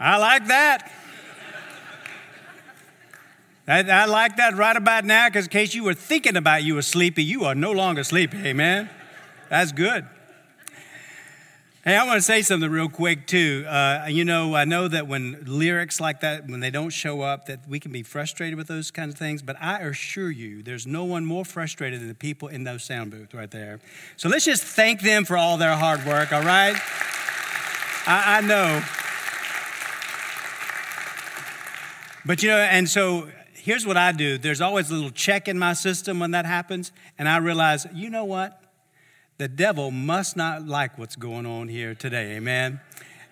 I like that. I, I like that right about now because in case you were thinking about you were sleepy, you are no longer sleepy. Amen. That's good. Hey, I want to say something real quick too. Uh, you know, I know that when lyrics like that, when they don't show up, that we can be frustrated with those kinds of things. But I assure you, there's no one more frustrated than the people in those sound booths right there. So let's just thank them for all their hard work. All right? I, I know. But you know, and so here's what I do. There's always a little check in my system when that happens, and I realize, you know what? the devil must not like what's going on here today. Amen.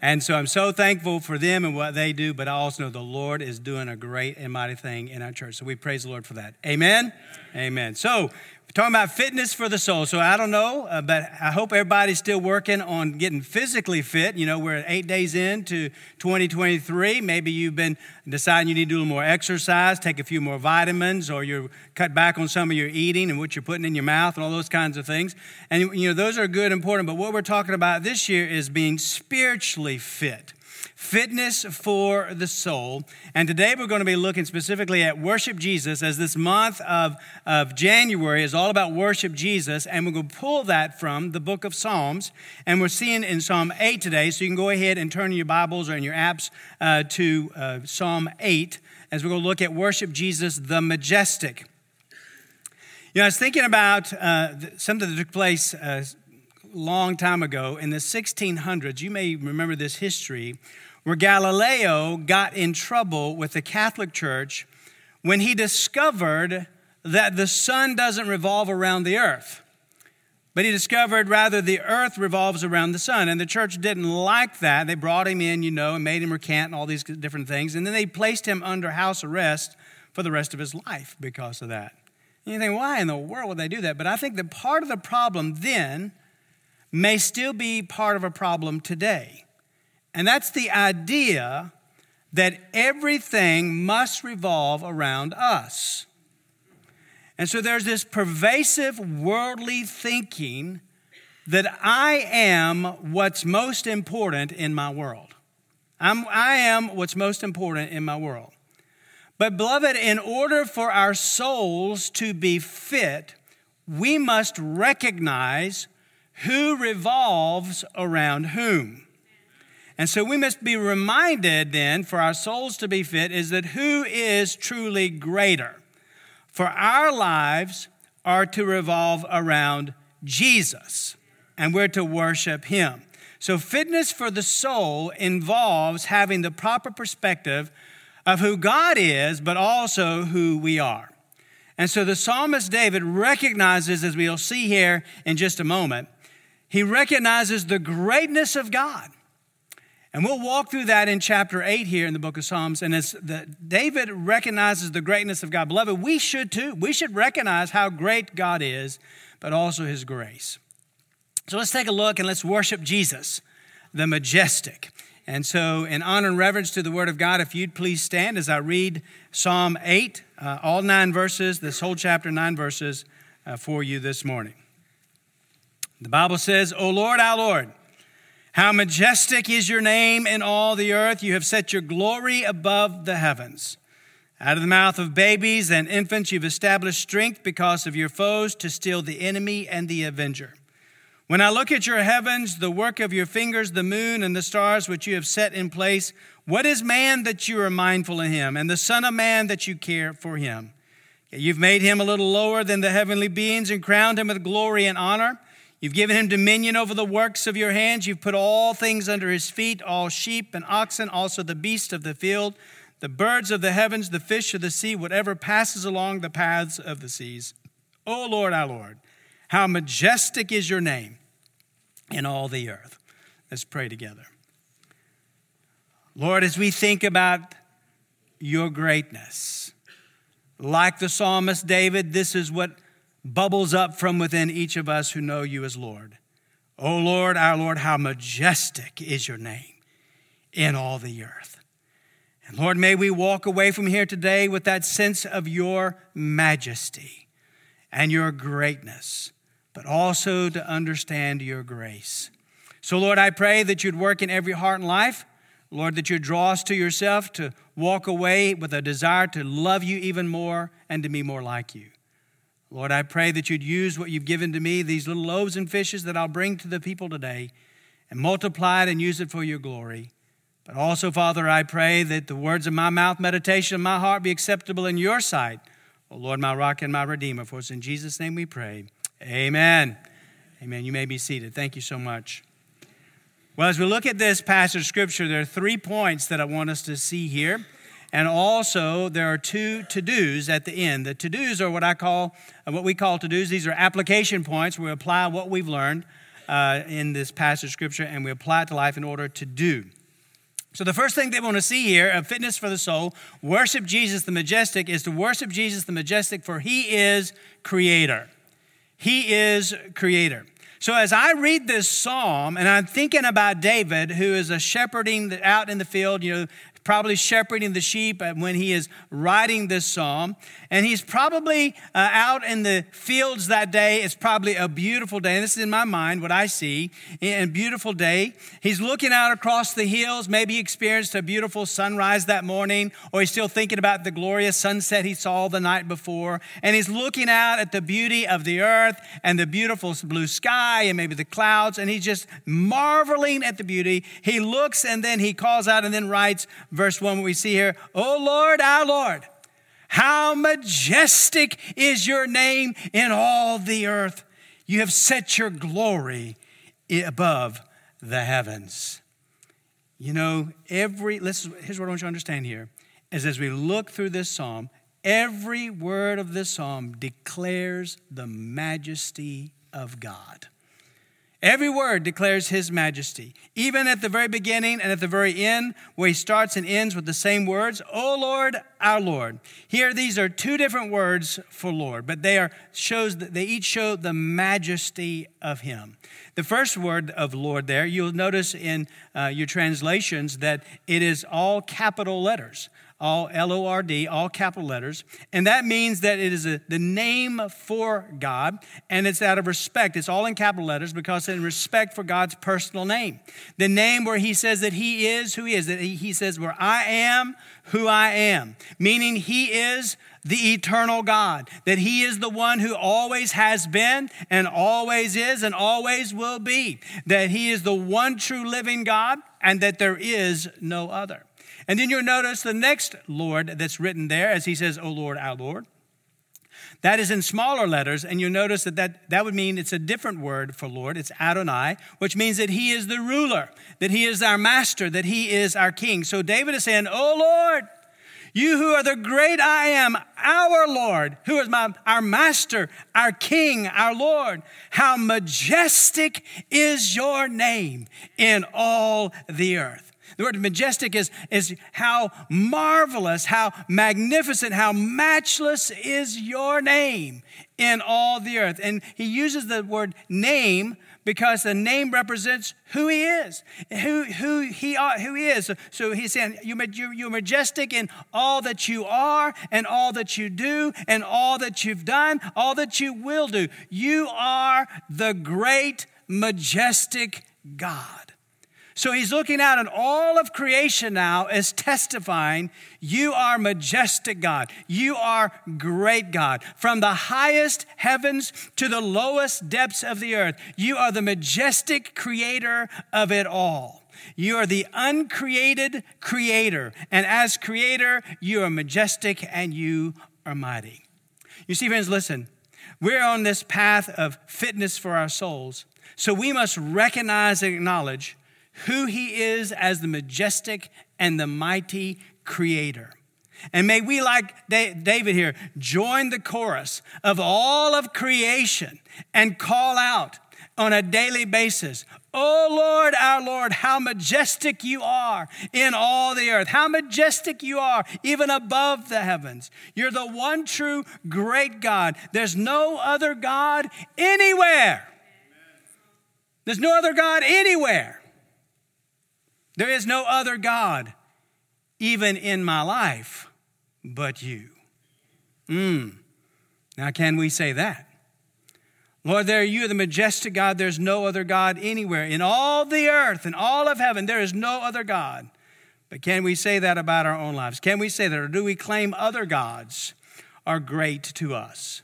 And so I'm so thankful for them and what they do, but I also know the Lord is doing a great and mighty thing in our church. So we praise the Lord for that. Amen. Amen. So we're talking about fitness for the soul. So I don't know, uh, but I hope everybody's still working on getting physically fit. You know, we're eight days into 2023. Maybe you've been deciding you need to do a little more exercise, take a few more vitamins, or you're cut back on some of your eating and what you're putting in your mouth and all those kinds of things. And, you know, those are good, and important. But what we're talking about this year is being spiritually fit fitness for the soul. And today we're going to be looking specifically at worship Jesus as this month of, of January is all about worship Jesus. And we're going to pull that from the book of Psalms. And we're seeing in Psalm 8 today. So you can go ahead and turn in your Bibles or in your apps uh, to uh, Psalm 8 as we're going to look at worship Jesus the majestic. You know, I was thinking about uh, something that took place a uh, long time ago in the 1600s. You may remember this history where Galileo got in trouble with the Catholic Church when he discovered that the sun doesn't revolve around the earth. But he discovered rather the earth revolves around the sun. And the church didn't like that. They brought him in, you know, and made him recant and all these different things. And then they placed him under house arrest for the rest of his life because of that. And you think, why in the world would they do that? But I think that part of the problem then may still be part of a problem today. And that's the idea that everything must revolve around us. And so there's this pervasive worldly thinking that I am what's most important in my world. I'm, I am what's most important in my world. But, beloved, in order for our souls to be fit, we must recognize who revolves around whom. And so we must be reminded then, for our souls to be fit, is that who is truly greater? For our lives are to revolve around Jesus, and we're to worship Him. So, fitness for the soul involves having the proper perspective of who God is, but also who we are. And so the psalmist David recognizes, as we'll see here in just a moment, he recognizes the greatness of God. And we'll walk through that in chapter 8 here in the book of Psalms. And as the, David recognizes the greatness of God, beloved, we should too. We should recognize how great God is, but also his grace. So let's take a look and let's worship Jesus, the majestic. And so, in honor and reverence to the Word of God, if you'd please stand as I read Psalm 8, uh, all nine verses, this whole chapter, nine verses uh, for you this morning. The Bible says, O Lord, our Lord, how majestic is your name in all the earth. You have set your glory above the heavens. Out of the mouth of babies and infants, you've established strength because of your foes to still the enemy and the avenger. When I look at your heavens, the work of your fingers, the moon and the stars which you have set in place, what is man that you are mindful of him, and the Son of Man that you care for him? You've made him a little lower than the heavenly beings and crowned him with glory and honor. You've given him dominion over the works of your hands. You've put all things under his feet all sheep and oxen, also the beasts of the field, the birds of the heavens, the fish of the sea, whatever passes along the paths of the seas. O Lord, our Lord, how majestic is your name in all the earth. Let's pray together. Lord, as we think about your greatness, like the psalmist David, this is what bubbles up from within each of us who know you as Lord. O oh Lord, our Lord, how majestic is your name in all the earth. And Lord, may we walk away from here today with that sense of your majesty and your greatness, but also to understand your grace. So, Lord, I pray that you'd work in every heart and life Lord, that you'd draw us to yourself to walk away with a desire to love you even more and to be more like you. Lord, I pray that you'd use what you've given to me, these little loaves and fishes that I'll bring to the people today, and multiply it and use it for your glory. But also, Father, I pray that the words of my mouth, meditation of my heart be acceptable in your sight. O Lord, my rock and my redeemer. For it's in Jesus' name we pray. Amen. Amen. You may be seated. Thank you so much. Well, as we look at this passage of scripture, there are three points that I want us to see here. And also, there are two to dos at the end. The to dos are what I call, uh, what we call to dos. These are application points we apply what we've learned uh, in this passage of scripture and we apply it to life in order to do. So, the first thing they want to see here of fitness for the soul, worship Jesus the majestic, is to worship Jesus the majestic, for he is creator. He is creator. So, as I read this psalm, and I'm thinking about David, who is a shepherding out in the field, you know, probably shepherding the sheep when he is writing this psalm. And he's probably uh, out in the fields that day. It's probably a beautiful day. And this is in my mind what I see. A beautiful day. He's looking out across the hills. Maybe he experienced a beautiful sunrise that morning, or he's still thinking about the glorious sunset he saw the night before. And he's looking out at the beauty of the earth and the beautiful blue sky and maybe the clouds. And he's just marveling at the beauty. He looks and then he calls out and then writes, verse 1, we see here, Oh Lord, our Lord, how majestic is your name in all the earth. You have set your glory above the heavens. You know, every, listen, here's what I want you to understand here is as we look through this psalm, every word of this psalm declares the majesty of God. Every word declares his majesty. Even at the very beginning and at the very end, where he starts and ends with the same words, O Lord, our Lord. Here, these are two different words for Lord, but they are shows they each show the majesty of him. The first word of Lord there, you'll notice in uh, your translations that it is all capital letters all L O R D, all capital letters. And that means that it is a, the name for God, and it's out of respect. It's all in capital letters because in respect for God's personal name. The name where He says that He is who He is, that He, he says, where I am who I am, meaning He is the eternal God, that He is the one who always has been and always is and always will be, that He is the one true living God and that there is no other. And then you'll notice the next Lord that's written there as he says, O Lord, our Lord. That is in smaller letters, and you'll notice that, that that would mean it's a different word for Lord. It's Adonai, which means that He is the ruler, that He is our master, that He is our king. So David is saying, O Lord, you who are the great I am, our Lord, who is my, our master, our king, our Lord, how majestic is your name in all the earth. The word majestic is, is how marvelous, how magnificent, how matchless is your name in all the earth. And he uses the word name because the name represents who he is, who, who, he, who he is. So, he's saying, you're, you're majestic in all that you are, and all that you do, and all that you've done, all that you will do. You are the great, majestic God. So he's looking out, and all of creation now is testifying, You are majestic God. You are great God. From the highest heavens to the lowest depths of the earth, you are the majestic creator of it all. You are the uncreated creator. And as creator, you are majestic and you are mighty. You see, friends, listen, we're on this path of fitness for our souls. So we must recognize and acknowledge who he is as the majestic and the mighty creator. And may we, like David here, join the chorus of all of creation and call out on a daily basis, Oh Lord, our Lord, how majestic you are in all the earth. How majestic you are even above the heavens. You're the one true great God. There's no other God anywhere. There's no other God anywhere. There is no other God, even in my life, but you. Mm. Now, can we say that? Lord, there you are the majestic God. There's no other God anywhere. In all the earth and all of heaven, there is no other God. But can we say that about our own lives? Can we say that? Or do we claim other gods are great to us?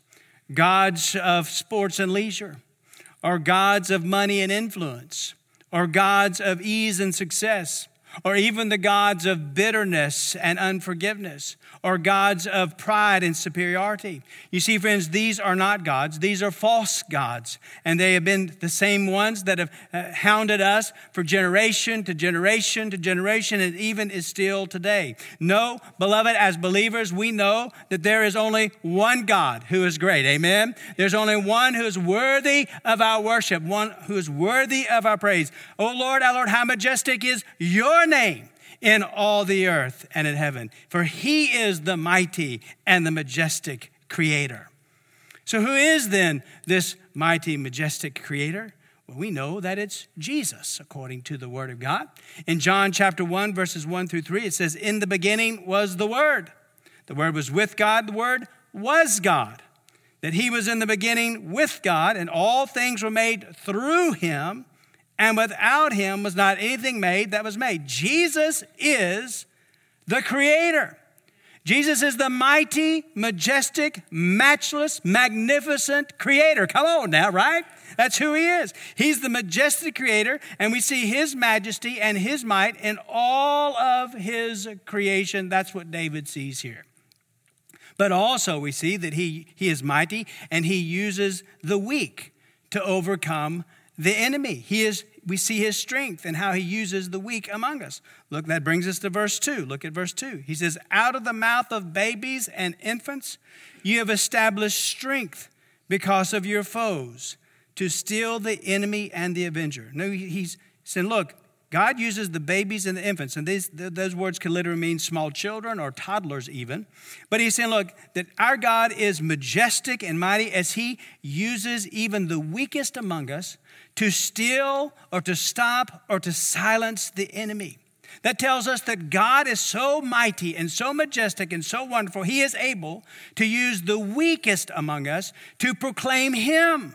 Gods of sports and leisure, or gods of money and influence, or gods of ease and success, or even the gods of bitterness and unforgiveness, or gods of pride and superiority. You see, friends, these are not gods. These are false gods. And they have been the same ones that have uh, hounded us for generation to generation to generation, and even is still today. No, beloved, as believers, we know that there is only one God who is great. Amen? There's only one who is worthy of our worship, one who is worthy of our praise. Oh Lord, our Lord, how majestic is your name in all the earth and in heaven. For he is the mighty and the majestic creator. So, who is then this mighty, majestic creator? Well, we know that it's Jesus, according to the Word of God. In John chapter 1, verses 1 through 3, it says, In the beginning was the Word. The Word was with God, the Word was God. That He was in the beginning with God, and all things were made through Him and without him was not anything made that was made. Jesus is the creator. Jesus is the mighty, majestic, matchless, magnificent creator. Come on now, right? That's who he is. He's the majestic creator, and we see his majesty and his might in all of his creation. That's what David sees here. But also, we see that he, he is mighty and he uses the weak to overcome the enemy. He is, we see his strength and how he uses the weak among us. Look, that brings us to verse 2. Look at verse 2. He says, Out of the mouth of babies and infants, you have established strength because of your foes to steal the enemy and the avenger. No, he's saying, Look, God uses the babies and the infants, and these, those words can literally mean small children or toddlers, even. But he's saying, look, that our God is majestic and mighty as he uses even the weakest among us to steal or to stop or to silence the enemy. That tells us that God is so mighty and so majestic and so wonderful, He is able to use the weakest among us to proclaim Him,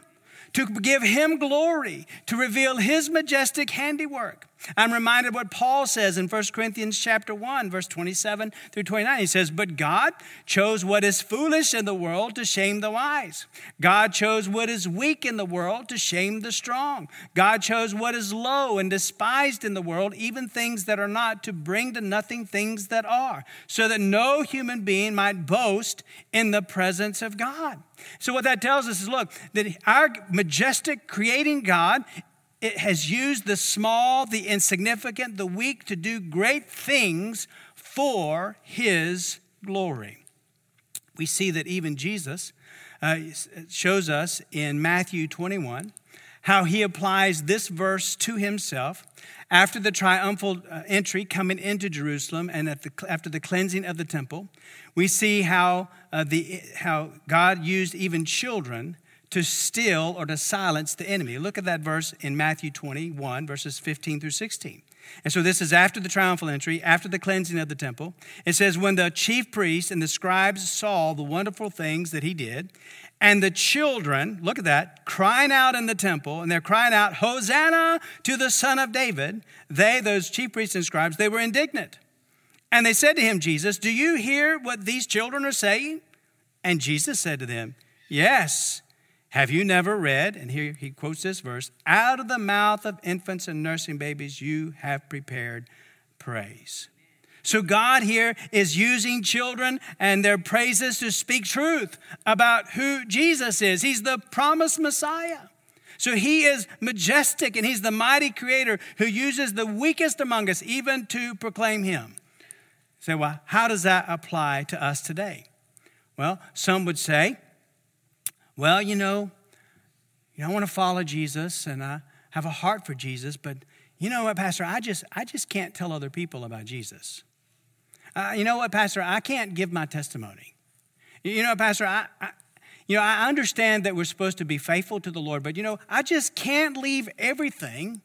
to give Him glory, to reveal His majestic handiwork. I'm reminded what Paul says in 1 Corinthians chapter 1 verse 27 through 29. He says, "But God chose what is foolish in the world to shame the wise. God chose what is weak in the world to shame the strong. God chose what is low and despised in the world, even things that are not, to bring to nothing things that are, so that no human being might boast in the presence of God." So what that tells us is look, that our majestic creating God it has used the small, the insignificant, the weak to do great things for his glory. We see that even Jesus uh, shows us in Matthew 21 how he applies this verse to himself after the triumphal uh, entry coming into Jerusalem and the, after the cleansing of the temple. We see how, uh, the, how God used even children to still or to silence the enemy. Look at that verse in Matthew 21, verses 15 through 16. And so this is after the triumphal entry, after the cleansing of the temple. It says, When the chief priests and the scribes saw the wonderful things that he did, and the children, look at that, crying out in the temple, and they're crying out, Hosanna to the Son of David. They, those chief priests and scribes, they were indignant. And they said to him, Jesus, Do you hear what these children are saying? And Jesus said to them, Yes. Have you never read, and here he quotes this verse, out of the mouth of infants and nursing babies you have prepared praise. So God here is using children and their praises to speak truth about who Jesus is. He's the promised Messiah. So he is majestic and he's the mighty creator who uses the weakest among us even to proclaim him. Say, so, well, how does that apply to us today? Well, some would say, well, you know, you know, I want to follow Jesus and I have a heart for Jesus, but you know what, Pastor? I just, I just can't tell other people about Jesus. Uh, you know what, Pastor? I can't give my testimony. You know, Pastor, I, I, you know, I understand that we're supposed to be faithful to the Lord, but you know, I just can't leave everything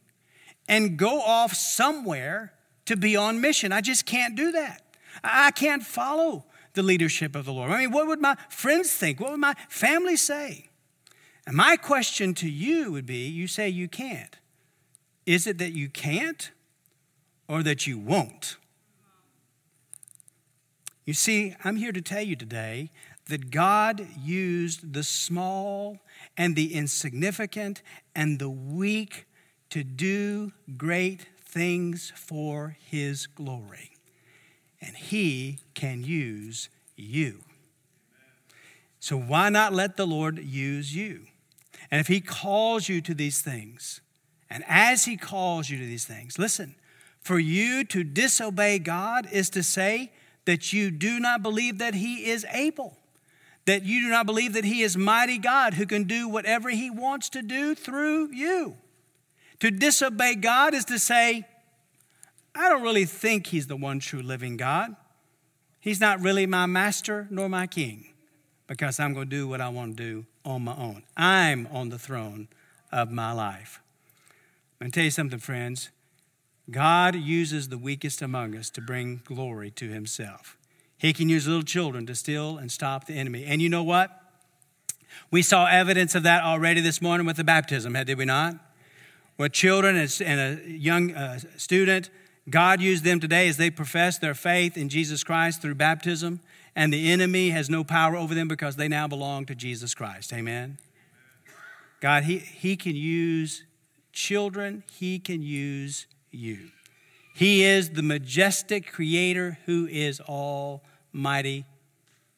and go off somewhere to be on mission. I just can't do that. I can't follow the leadership of the Lord. I mean, what would my friends think? What would my family say? And my question to you would be you say you can't. Is it that you can't or that you won't? You see, I'm here to tell you today that God used the small and the insignificant and the weak to do great things for His glory. And He can use you. So why not let the Lord use you? And if He calls you to these things, and as He calls you to these things, listen, for you to disobey God is to say that you do not believe that He is able, that you do not believe that He is mighty God who can do whatever He wants to do through you. To disobey God is to say, I don't really think He's the one true living God. He's not really my master nor my king because I'm going to do what I want to do on my own. I'm on the throne of my life. I'm going to tell you something, friends. God uses the weakest among us to bring glory to himself. He can use little children to steal and stop the enemy. And you know what? We saw evidence of that already this morning with the baptism, did we not? Where children and a young uh, student, God used them today as they profess their faith in Jesus Christ through baptism and the enemy has no power over them because they now belong to Jesus Christ. Amen. God, he, he can use children, He can use you. He is the majestic creator who is almighty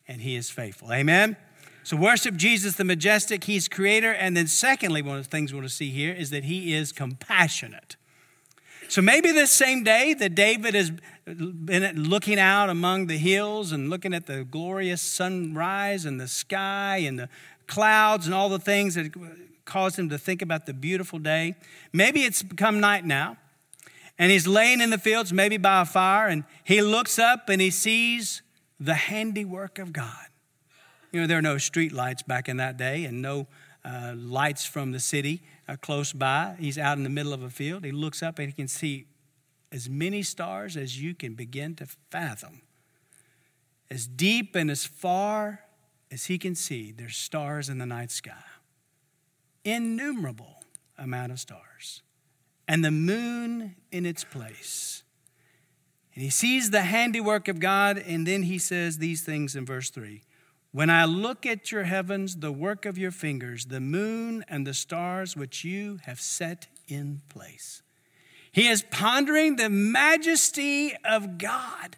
and He is faithful. Amen. So, worship Jesus, the majestic, He's creator. And then, secondly, one of the things we want to see here is that He is compassionate. So maybe this same day that David has been looking out among the hills and looking at the glorious sunrise and the sky and the clouds and all the things that caused him to think about the beautiful day. Maybe it's become night now, and he's laying in the fields, maybe by a fire, and he looks up and he sees the handiwork of God. You know, there are no street lights back in that day and no uh, lights from the city uh, close by. He's out in the middle of a field. He looks up and he can see as many stars as you can begin to fathom. As deep and as far as he can see, there's stars in the night sky. Innumerable amount of stars. And the moon in its place. And he sees the handiwork of God, and then he says these things in verse 3 when I look at your heavens, the work of your fingers, the moon and the stars which you have set in place. He is pondering the majesty of God,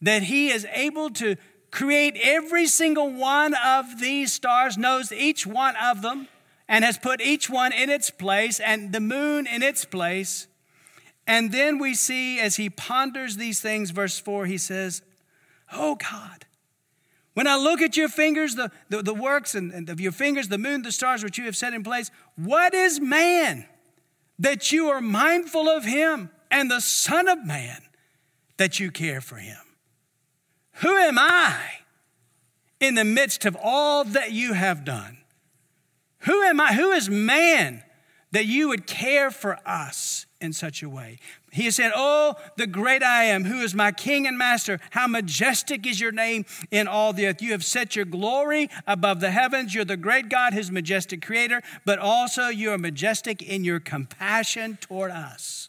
that He is able to create every single one of these stars, knows each one of them, and has put each one in its place, and the moon in its place. And then we see as he ponders these things, verse 4, he says, Oh God, when I look at your fingers, the, the, the works and, and of your fingers, the moon, the stars which you have set in place, what is man that you are mindful of him, and the Son of Man that you care for him? Who am I in the midst of all that you have done? Who am I? Who is man that you would care for us in such a way? He said, Oh, the great I am, who is my king and master, how majestic is your name in all the earth. You have set your glory above the heavens. You're the great God, his majestic creator, but also you are majestic in your compassion toward us.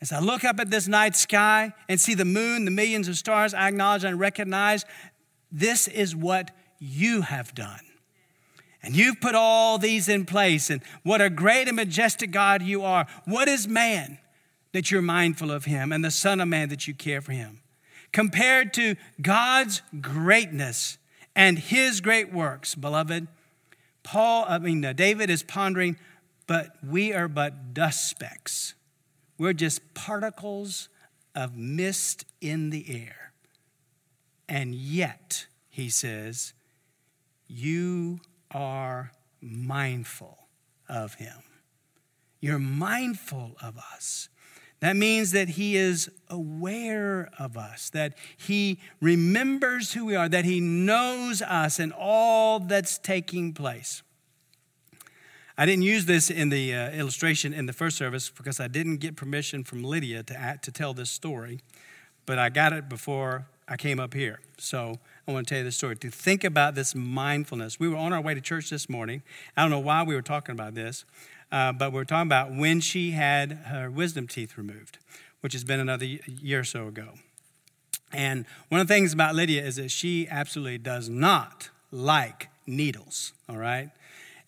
As I look up at this night sky and see the moon, the millions of stars, I acknowledge and recognize this is what you have done. And you've put all these in place. And what a great and majestic God you are. What is man? That you're mindful of him and the Son of Man that you care for him. Compared to God's greatness and his great works, beloved, Paul, I mean, uh, David is pondering, but we are but dust specks. We're just particles of mist in the air. And yet, he says, you are mindful of him. You're mindful of us. That means that He is aware of us, that He remembers who we are, that He knows us and all that's taking place. I didn't use this in the uh, illustration in the first service because I didn't get permission from Lydia to, act, to tell this story, but I got it before I came up here. So I want to tell you this story to think about this mindfulness. We were on our way to church this morning. I don't know why we were talking about this, uh, but we're talking about when she had her wisdom teeth removed, which has been another year or so ago. And one of the things about Lydia is that she absolutely does not like needles, all right?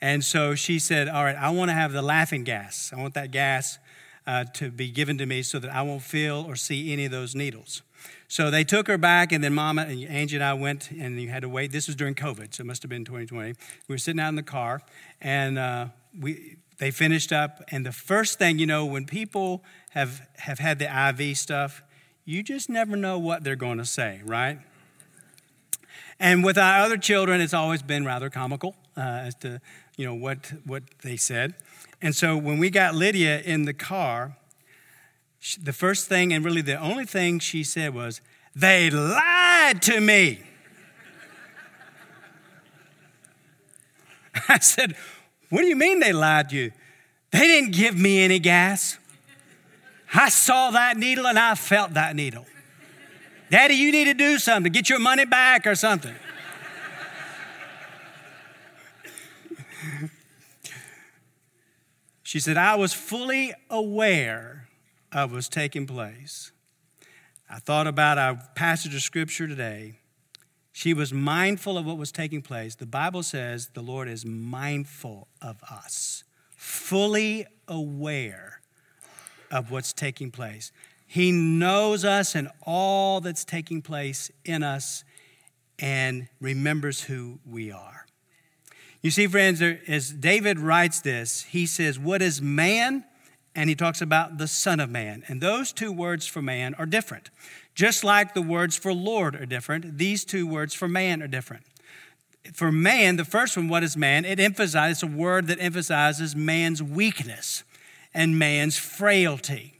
And so she said, All right, I want to have the laughing gas. I want that gas uh, to be given to me so that I won't feel or see any of those needles. So they took her back, and then Mama and Angie and I went, and you had to wait. This was during COVID, so it must have been 2020. We were sitting out in the car, and uh, we they finished up. And the first thing you know, when people have have had the IV stuff, you just never know what they're going to say, right? And with our other children, it's always been rather comical uh, as to you know what what they said. And so when we got Lydia in the car, the first thing and really the only thing she said was, "They lied to me." I said, "What do you mean they lied to you? They didn't give me any gas. I saw that needle and I felt that needle. Daddy, you need to do something, get your money back or something." She said, I was fully aware of what was taking place. I thought about our passage of scripture today. She was mindful of what was taking place. The Bible says the Lord is mindful of us, fully aware of what's taking place. He knows us and all that's taking place in us and remembers who we are. You see, friends, as David writes this, he says, What is man? And he talks about the Son of Man. And those two words for man are different. Just like the words for Lord are different, these two words for man are different. For man, the first one, what is man? It emphasizes a word that emphasizes man's weakness and man's frailty.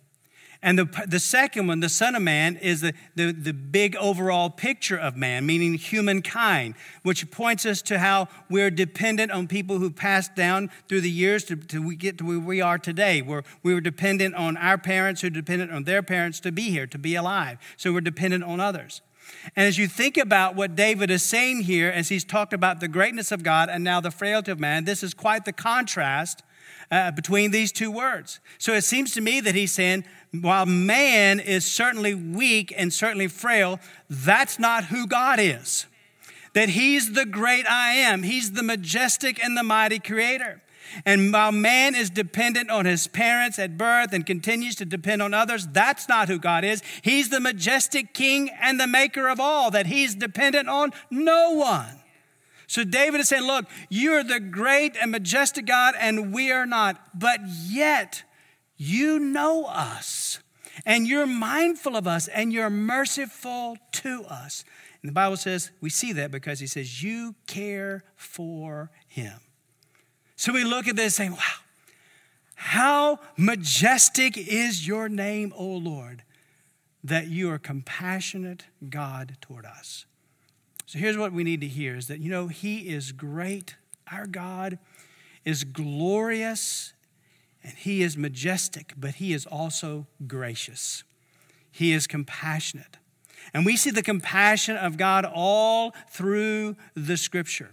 And the, the second one, the Son of Man, is the, the, the big overall picture of man, meaning humankind, which points us to how we're dependent on people who passed down through the years to, to we get to where we are today. We're, we were dependent on our parents, who dependent on their parents to be here, to be alive. So we're dependent on others. And as you think about what David is saying here, as he's talked about the greatness of God and now the frailty of man, this is quite the contrast uh, between these two words. So it seems to me that he's saying, while man is certainly weak and certainly frail, that's not who God is. That he's the great I am, he's the majestic and the mighty creator. And while man is dependent on his parents at birth and continues to depend on others, that's not who God is. He's the majestic king and the maker of all, that he's dependent on no one. So David is saying, Look, you're the great and majestic God, and we are not. But yet, you know us, and you're mindful of us, and you're merciful to us. And the Bible says, we see that because he says, You care for him. So we look at this saying, Wow, how majestic is your name, O Lord, that you are compassionate God toward us. So here's what we need to hear is that, you know, He is great. Our God is glorious and He is majestic, but He is also gracious. He is compassionate. And we see the compassion of God all through the scripture.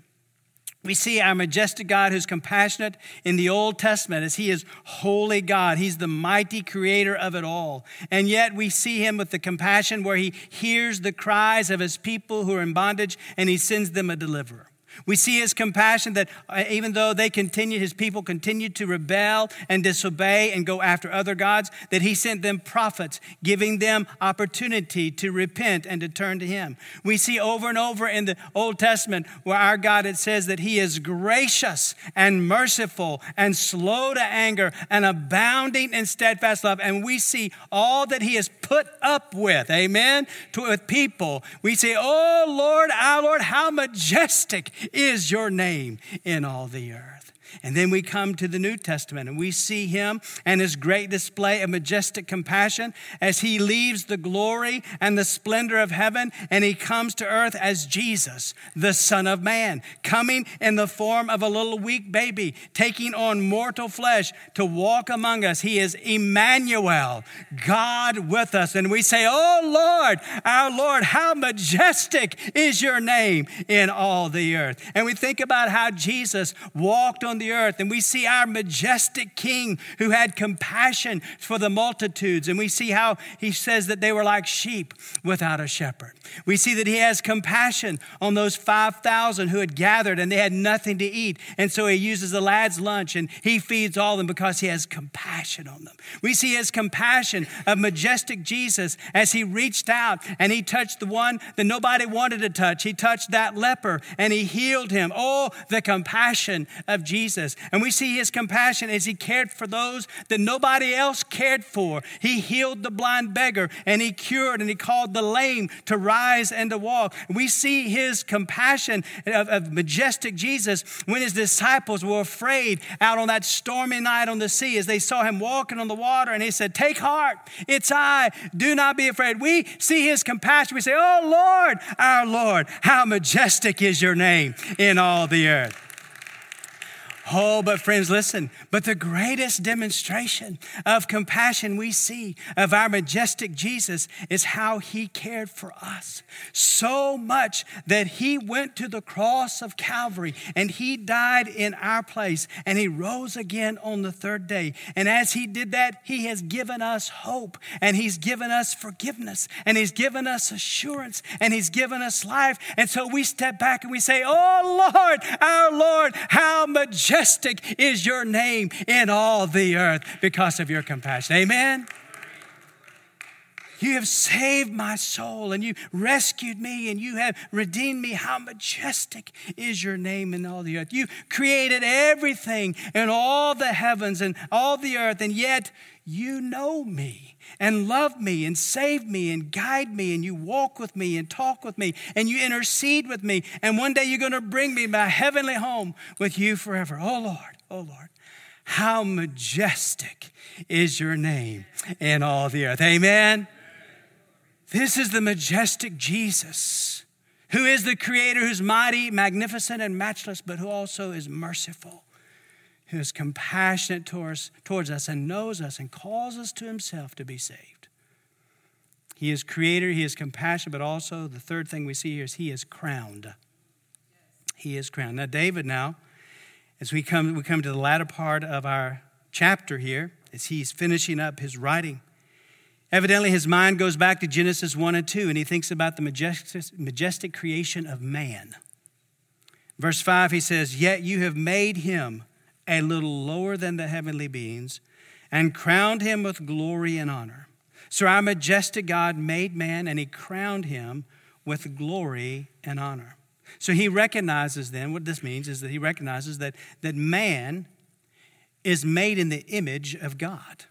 We see our majestic God who's compassionate in the Old Testament as he is holy God. He's the mighty creator of it all. And yet we see him with the compassion where he hears the cries of his people who are in bondage and he sends them a deliverer. We see his compassion that uh, even though they continued, his people continued to rebel and disobey and go after other gods, that he sent them prophets, giving them opportunity to repent and to turn to him. We see over and over in the Old Testament where our God, it says that he is gracious and merciful and slow to anger and abounding in steadfast love. And we see all that he has put up with, amen, to, with people. We say, Oh Lord, our Lord, how majestic is your name in all the earth. And then we come to the New Testament and we see him and his great display of majestic compassion as he leaves the glory and the splendor of heaven and he comes to earth as Jesus, the Son of Man, coming in the form of a little weak baby, taking on mortal flesh to walk among us. He is Emmanuel, God with us. And we say, Oh Lord, our Lord, how majestic is your name in all the earth. And we think about how Jesus walked on the earth. And we see our majestic king who had compassion for the multitudes. And we see how he says that they were like sheep without a shepherd. We see that he has compassion on those 5,000 who had gathered and they had nothing to eat. And so he uses the lad's lunch and he feeds all of them because he has compassion on them. We see his compassion of majestic Jesus as he reached out and he touched the one that nobody wanted to touch. He touched that leper and he healed him. Oh, the compassion of Jesus. And we see his compassion as he cared for those that nobody else cared for. He healed the blind beggar and he cured and he called the lame to rise and to walk. We see his compassion of, of majestic Jesus when his disciples were afraid out on that stormy night on the sea as they saw him walking on the water and he said, Take heart, it's I, do not be afraid. We see his compassion. We say, Oh Lord, our Lord, how majestic is your name in all the earth. Oh, but friends, listen. But the greatest demonstration of compassion we see of our majestic Jesus is how he cared for us. So much that he went to the cross of Calvary and he died in our place and he rose again on the third day. And as he did that, he has given us hope and he's given us forgiveness and he's given us assurance and he's given us life. And so we step back and we say, Oh Lord, our Lord, how majestic majestic is your name in all the earth because of your compassion. Amen. You have saved my soul and you rescued me and you have redeemed me. How majestic is your name in all the earth. You created everything in all the heavens and all the earth, and yet you know me and love me and save me and guide me and you walk with me and talk with me and you intercede with me. And one day you're going to bring me my heavenly home with you forever. Oh Lord, oh Lord, how majestic is your name in all the earth. Amen. This is the majestic Jesus who is the creator, who's mighty, magnificent, and matchless, but who also is merciful who is compassionate towards, towards us and knows us and calls us to himself to be saved. He is creator, he is compassionate, but also the third thing we see here is he is crowned. He is crowned. Now, David, now, as we come, we come to the latter part of our chapter here, as he's finishing up his writing, evidently his mind goes back to Genesis 1 and 2, and he thinks about the majestic, majestic creation of man. Verse 5, he says, Yet you have made him a little lower than the heavenly beings, and crowned him with glory and honor. So our majestic God made man, and he crowned him with glory and honor. So he recognizes then, what this means is that he recognizes that, that man is made in the image of God.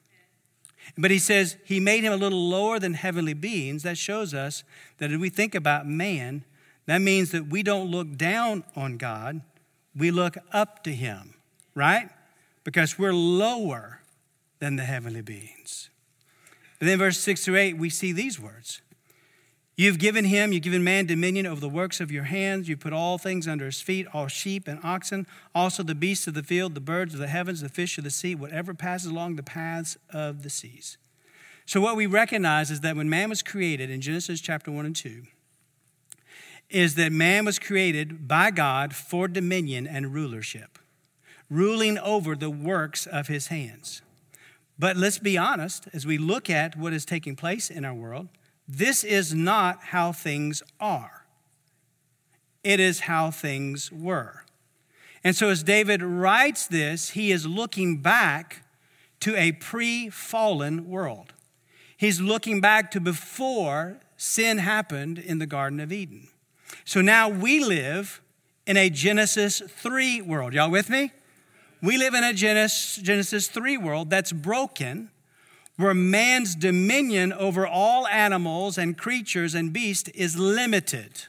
But he says he made him a little lower than heavenly beings. That shows us that if we think about man, that means that we don't look down on God, we look up to him right? Because we're lower than the heavenly beings. But then, verse 6 through 8, we see these words You've given him, you've given man dominion over the works of your hands. You put all things under his feet, all sheep and oxen, also the beasts of the field, the birds of the heavens, the fish of the sea, whatever passes along the paths of the seas. So, what we recognize is that when man was created in Genesis chapter 1 and 2, is that man was created by God for dominion and rulership ruling over the works of his hands. But let's be honest, as we look at what is taking place in our world, this is not how things are. It is how things were. And so, as David writes this, he is looking back to a pre fallen world. He's looking back to before sin happened in the Garden of Eden. So now we live in a Genesis 3 world. Y'all with me? We live in a Genesis, Genesis 3 world that's broken, where man's dominion over all animals and creatures and beasts is limited.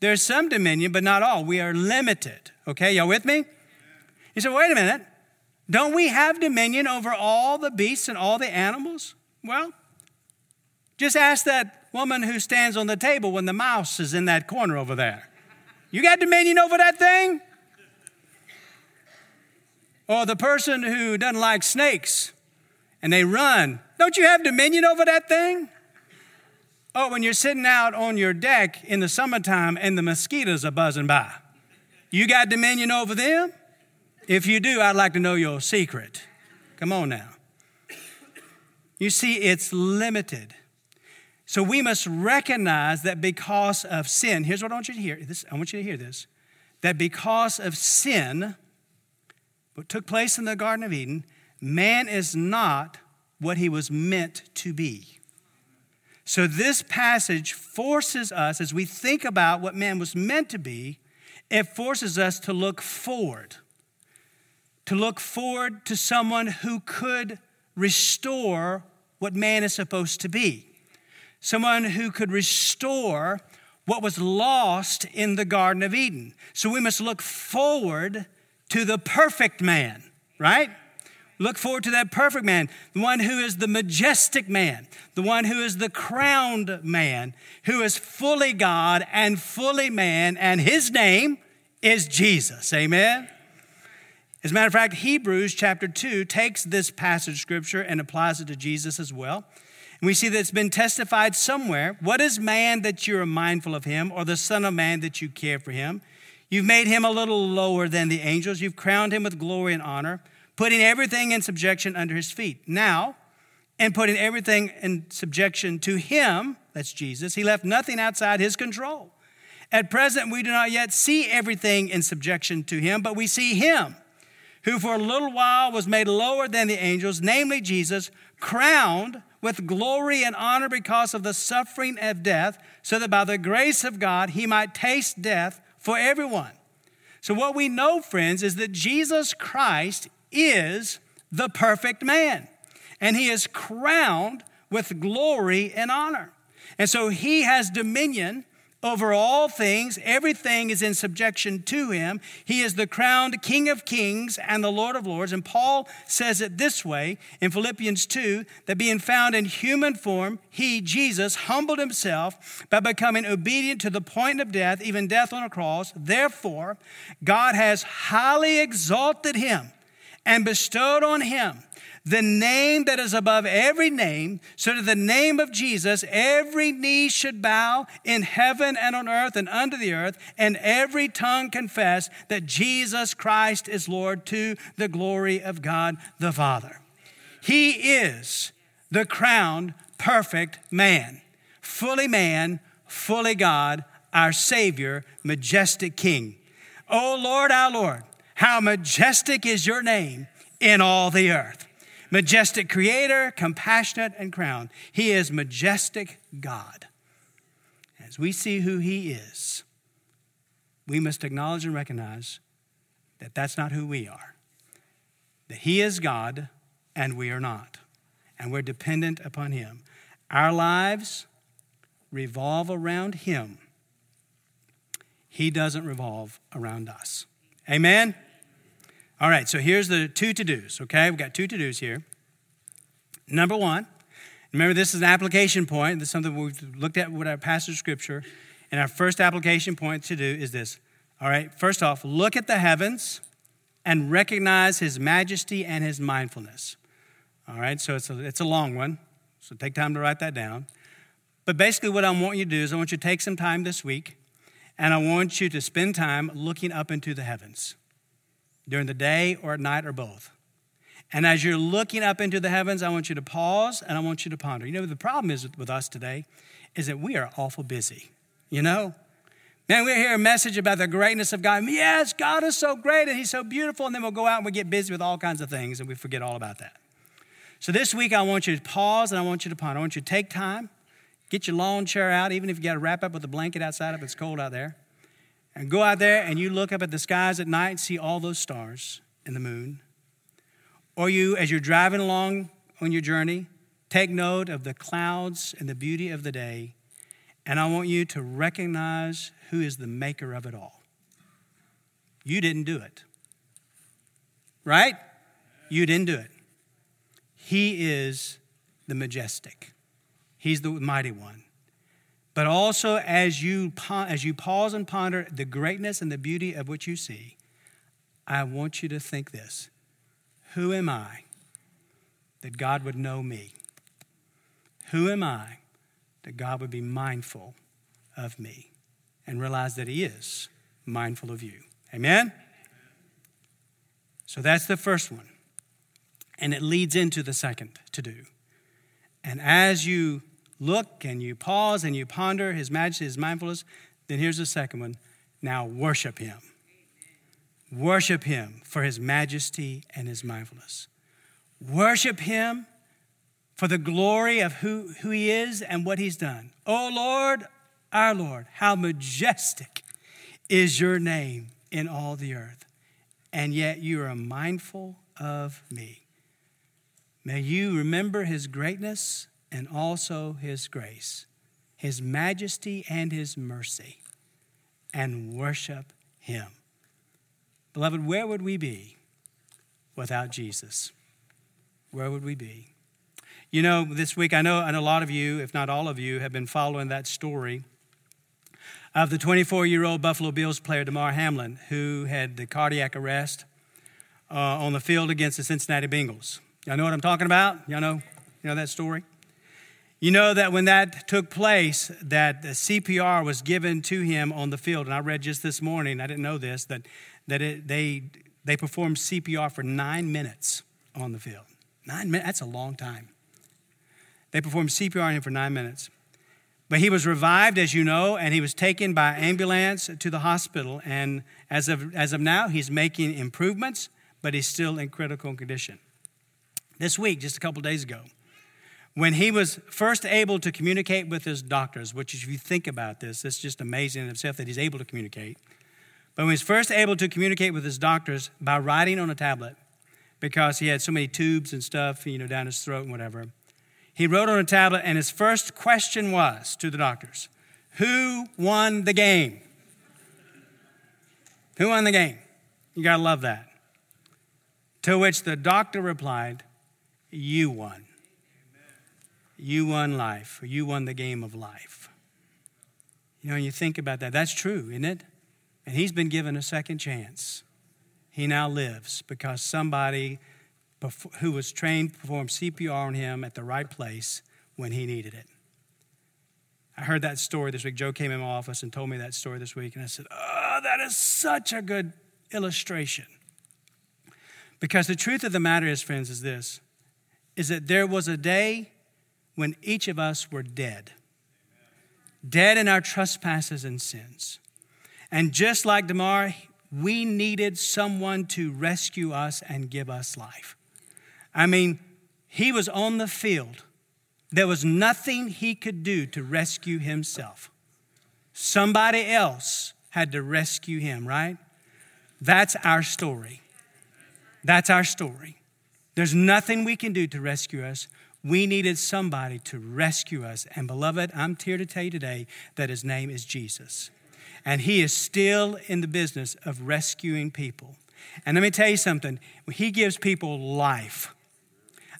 There's some dominion, but not all. We are limited. Okay, y'all with me? You say, wait a minute. Don't we have dominion over all the beasts and all the animals? Well, just ask that woman who stands on the table when the mouse is in that corner over there. You got dominion over that thing? Or the person who doesn't like snakes and they run. Don't you have dominion over that thing? Oh, when you're sitting out on your deck in the summertime and the mosquitoes are buzzing by, you got dominion over them? If you do, I'd like to know your secret. Come on now. You see, it's limited. So we must recognize that because of sin, here's what I want you to hear. This, I want you to hear this. That because of sin, what took place in the Garden of Eden, man is not what he was meant to be. So, this passage forces us, as we think about what man was meant to be, it forces us to look forward. To look forward to someone who could restore what man is supposed to be. Someone who could restore what was lost in the Garden of Eden. So, we must look forward to the perfect man, right? Look forward to that perfect man, the one who is the majestic man, the one who is the crowned man, who is fully God and fully man, and his name is Jesus. Amen? As a matter of fact, Hebrews chapter 2 takes this passage scripture and applies it to Jesus as well. And we see that it's been testified somewhere. What is man that you are mindful of him, or the Son of Man that you care for him? You've made him a little lower than the angels. You've crowned him with glory and honor putting everything in subjection under his feet. Now, and putting everything in subjection to him, that's Jesus, he left nothing outside his control. At present, we do not yet see everything in subjection to him, but we see him who for a little while was made lower than the angels, namely Jesus, crowned with glory and honor because of the suffering of death, so that by the grace of God he might taste death for everyone. So, what we know, friends, is that Jesus Christ is the perfect man, and he is crowned with glory and honor. And so he has dominion over all things. Everything is in subjection to him. He is the crowned King of kings and the Lord of lords. And Paul says it this way in Philippians 2 that being found in human form, he, Jesus, humbled himself by becoming obedient to the point of death, even death on a cross. Therefore, God has highly exalted him and bestowed on him the name that is above every name, so that the name of Jesus every knee should bow in heaven and on earth and under the earth, and every tongue confess that Jesus Christ is Lord to the glory of God the Father. He is the crowned perfect man, fully man, fully God, our Savior, majestic King. O Lord, our Lord, how majestic is your name in all the earth. Majestic creator, compassionate, and crowned. He is majestic God. As we see who he is, we must acknowledge and recognize that that's not who we are. That he is God and we are not. And we're dependent upon him. Our lives revolve around him. He doesn't revolve around us. Amen? All right, so here's the two to dos, okay? We've got two to dos here. Number one, remember this is an application point. This is something we've looked at with our passage of scripture. And our first application point to do is this. All right, first off, look at the heavens and recognize his majesty and his mindfulness. All right, so it's a, it's a long one, so take time to write that down. But basically, what I want you to do is I want you to take some time this week and I want you to spend time looking up into the heavens during the day or at night or both. And as you're looking up into the heavens, I want you to pause and I want you to ponder. You know, the problem is with us today is that we are awful busy. You know? Man, we hear a message about the greatness of God. Yes, God is so great and He's so beautiful. And then we'll go out and we get busy with all kinds of things and we forget all about that. So this week, I want you to pause and I want you to ponder. I want you to take time, get your lawn chair out, even if you got to wrap up with a blanket outside if it's cold out there. And go out there and you look up at the skies at night and see all those stars and the moon. Or you, as you're driving along on your journey, take note of the clouds and the beauty of the day. And I want you to recognize who is the maker of it all. You didn't do it. Right? You didn't do it. He is the majestic, He's the mighty one but also as you, as you pause and ponder the greatness and the beauty of what you see, I want you to think this Who am I that God would know me? Who am I that God would be mindful of me and realize that He is mindful of you? Amen? So that's the first one. And it leads into the second to do. And as you look and you pause and you ponder his majesty, his mindfulness, then here's the second one. Now worship him. Worship him for his majesty and his mindfulness. Worship him for the glory of who, who he is and what he's done. Oh Lord, our Lord, how majestic is your name in all the earth. And yet you are mindful of me. May you remember his greatness and also his grace, his majesty and his mercy, and worship him. Beloved, where would we be without Jesus? Where would we be? You know, this week, I know, and a lot of you, if not all of you, have been following that story of the 24 year old Buffalo Bills player, Damar Hamlin, who had the cardiac arrest uh, on the field against the Cincinnati Bengals. Y'all know what I'm talking about? Y'all know, you know that story? You know that when that took place, that CPR was given to him on the field, and I read just this morning, I didn't know this, that, that it, they, they performed CPR for nine minutes on the field. Nine minutes, that's a long time. They performed CPR on him for nine minutes. But he was revived, as you know, and he was taken by ambulance to the hospital. And as of, as of now, he's making improvements, but he's still in critical condition. This week, just a couple days ago, when he was first able to communicate with his doctors, which, if you think about this, it's just amazing in itself that he's able to communicate. But when he was first able to communicate with his doctors by writing on a tablet, because he had so many tubes and stuff, you know, down his throat and whatever, he wrote on a tablet, and his first question was to the doctors Who won the game? Who won the game? You gotta love that. To which the doctor replied, You won. You won life, or you won the game of life. You know, you think about that. That's true, isn't it? And he's been given a second chance. He now lives because somebody who was trained performed CPR on him at the right place when he needed it. I heard that story this week. Joe came in my office and told me that story this week, and I said, Oh, that is such a good illustration. Because the truth of the matter is, friends, is this is that there was a day when each of us were dead, dead in our trespasses and sins. And just like Damar, we needed someone to rescue us and give us life. I mean, he was on the field. There was nothing he could do to rescue himself. Somebody else had to rescue him, right? That's our story. That's our story. There's nothing we can do to rescue us. We needed somebody to rescue us. And beloved, I'm here to tell you today that his name is Jesus. And he is still in the business of rescuing people. And let me tell you something he gives people life.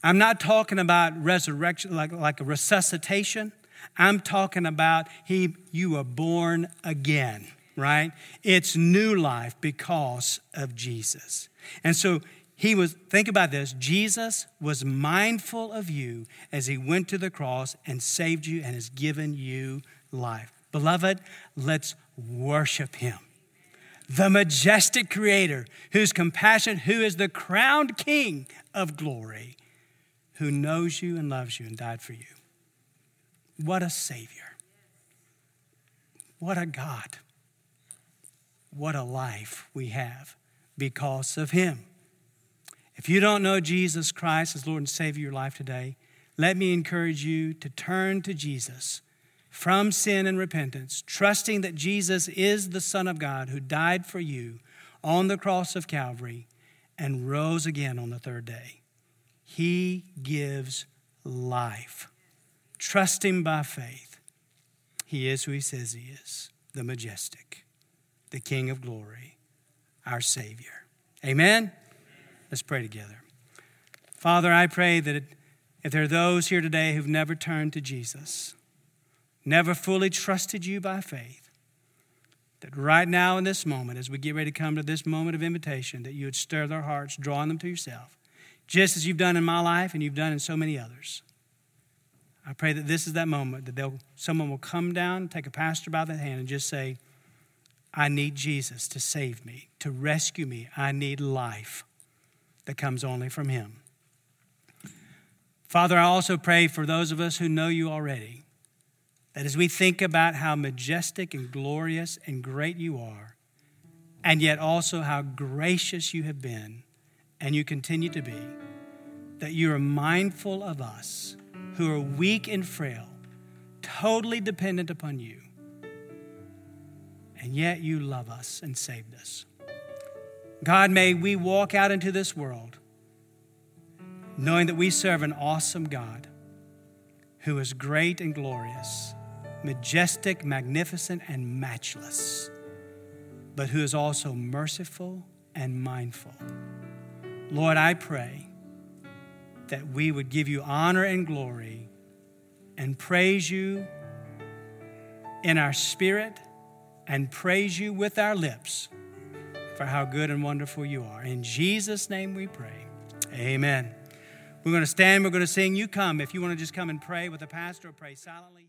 I'm not talking about resurrection, like, like a resuscitation. I'm talking about he, you were born again, right? It's new life because of Jesus. And so he was, think about this Jesus was mindful of you as he went to the cross and saved you and has given you life. Beloved, let's worship him. The majestic creator whose compassion, who is the crowned king of glory, who knows you and loves you and died for you. What a Savior. What a God. What a life we have because of Him. If you don't know Jesus Christ as Lord and Savior of your life today, let me encourage you to turn to Jesus from sin and repentance, trusting that Jesus is the Son of God who died for you on the cross of Calvary and rose again on the third day. He gives life. Trust Him by faith. He is who He says He is the majestic, the King of glory, our Savior. Amen. Let's pray together. Father, I pray that if there are those here today who've never turned to Jesus, never fully trusted you by faith, that right now in this moment, as we get ready to come to this moment of invitation, that you would stir their hearts, drawing them to yourself, just as you've done in my life and you've done in so many others. I pray that this is that moment that they'll, someone will come down, take a pastor by the hand, and just say, I need Jesus to save me, to rescue me. I need life. That comes only from Him. Father, I also pray for those of us who know you already, that as we think about how majestic and glorious and great you are, and yet also how gracious you have been and you continue to be, that you are mindful of us who are weak and frail, totally dependent upon you, and yet you love us and saved us. God, may we walk out into this world knowing that we serve an awesome God who is great and glorious, majestic, magnificent, and matchless, but who is also merciful and mindful. Lord, I pray that we would give you honor and glory and praise you in our spirit and praise you with our lips for how good and wonderful you are. In Jesus' name we pray. Amen. We're going to stand, we're going to sing. You come if you want to just come and pray with the pastor or pray silently.